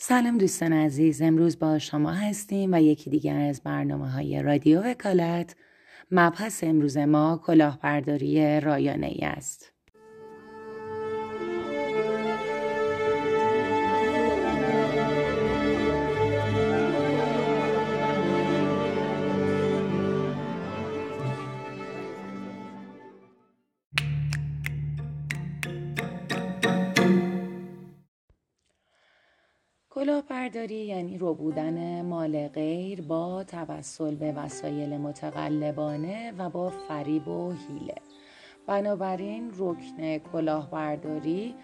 سلام دوستان عزیز امروز با شما هستیم و یکی دیگر از برنامه های رادیو وکالت. مبحث امروز ما کلاهبرداری رایانه ای است. کلاهبرداری یعنی رو بودن مال غیر با توسل به وسایل متقلبانه و با فریب و حیله. بنابراین رکن کلاهبرداری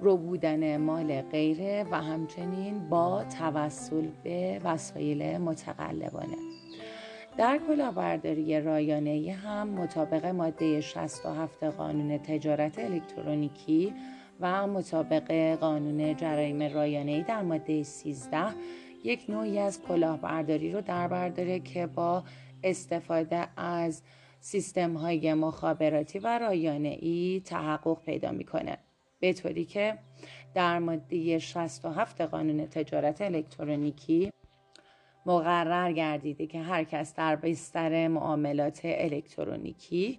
رو بودن مال غیره و همچنین با توسل به وسایل متقلبانه. در کلاهبرداری رایانه هم مطابق ماده 67 قانون تجارت الکترونیکی و مطابق قانون جرایم رایانه‌ای در ماده 13 یک نوعی از کلاهبرداری رو در برداره که با استفاده از سیستم های مخابراتی و رایانه‌ای تحقق پیدا می‌کنه. به طوری که در ماده 67 قانون تجارت الکترونیکی مقرر گردیده که هر کس در بستر معاملات الکترونیکی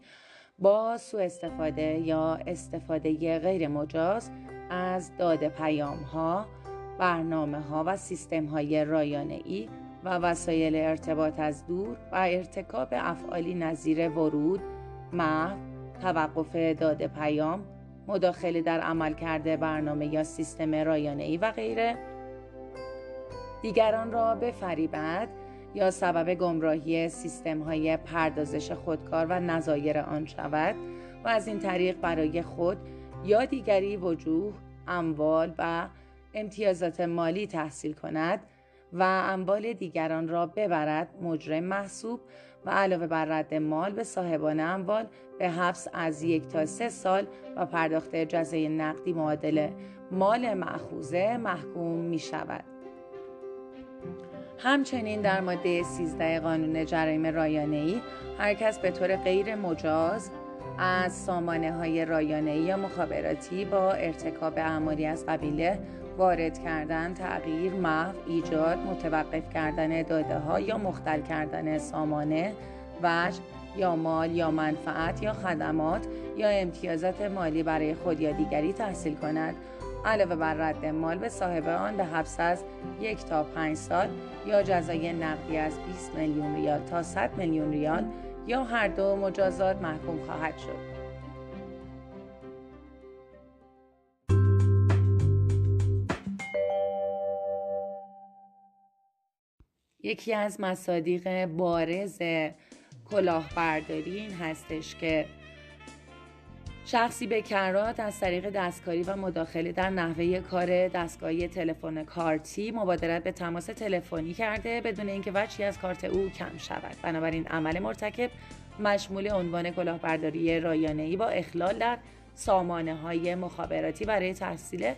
با سوء استفاده یا استفاده غیر مجاز از داده پیام ها، برنامه ها و سیستم های رایانه ای و وسایل ارتباط از دور و ارتکاب افعالی نظیر ورود، محو، توقف داده پیام، مداخله در عمل کرده برنامه یا سیستم رایانه ای و غیره. دیگران را بفریبد یا سبب گمراهی سیستم های پردازش خودکار و نظایر آن شود و از این طریق برای خود یا دیگری وجوه اموال و امتیازات مالی تحصیل کند و اموال دیگران را ببرد مجرم محسوب و علاوه بر رد مال به صاحبان اموال به حبس از یک تا سه سال و پرداخت جزای نقدی معادل مال معخوزه محکوم می شود. همچنین در ماده 13 قانون جرایم رایانه‌ای هر کس به طور غیر مجاز از سامانه های رایانه یا مخابراتی با ارتکاب اعمالی از قبیله وارد کردن، تغییر، محو، ایجاد، متوقف کردن داده ها یا مختل کردن سامانه، وجه یا مال یا منفعت یا خدمات یا امتیازات مالی برای خود یا دیگری تحصیل کند. علاوه بر رد مال به صاحب آن به حبس از یک تا پنج سال یا جزای نقدی از 20 میلیون ریال تا 100 میلیون ریال یا هر دو مجازات محکوم خواهد شد. یکی از مصادیق بارز کلاهبرداری این هستش که شخصی به کرات از طریق دستکاری و مداخله در نحوه کار دستگاهی تلفن کارتی مبادرت به تماس تلفنی کرده بدون اینکه وجهی از کارت او کم شود. بنابراین عمل مرتکب مشمول عنوان کلاهبرداری رایانه‌ای با اخلال در سامانه های مخابراتی برای تحصیل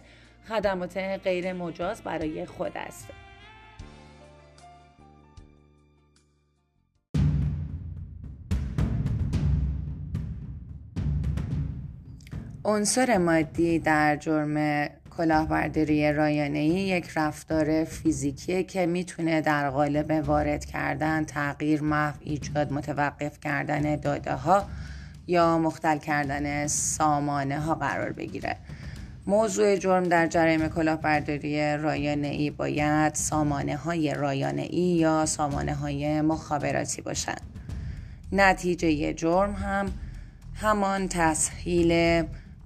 خدمات غیر مجاز برای خود است. عنصر مادی در جرم کلاهبرداری رایانه‌ای یک رفتار فیزیکیه که می‌تونه در قالب وارد کردن، تغییر، محو، ایجاد، متوقف کردن داده ها یا مختل کردن سامانه ها قرار بگیره. موضوع جرم در جرایم کلاهبرداری رایانه‌ای باید سامانه های رایانه‌ای یا سامانه های مخابراتی باشند. نتیجه جرم هم همان تسهیل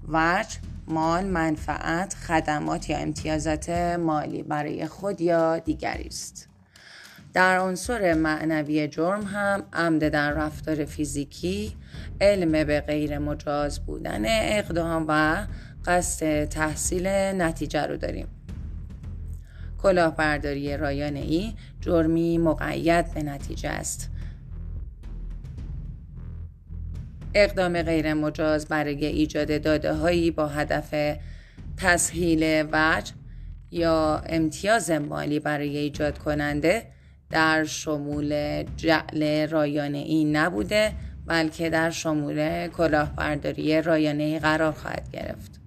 وجه مال منفعت خدمات یا امتیازات مالی برای خود یا دیگری است. در عنصر معنوی جرم هم عمد در رفتار فیزیکی علم به غیر مجاز بودن اقدام و قصد تحصیل نتیجه رو داریم. کلاهبرداری رایانه ای جرمی مقید به نتیجه است. اقدام غیر مجاز برای ایجاد داده هایی با هدف تسهیل وجه یا امتیاز مالی برای ایجاد کننده در شمول جعل رایانه ای نبوده بلکه در شمول کلاهبرداری رایانه ای قرار خواهد گرفت.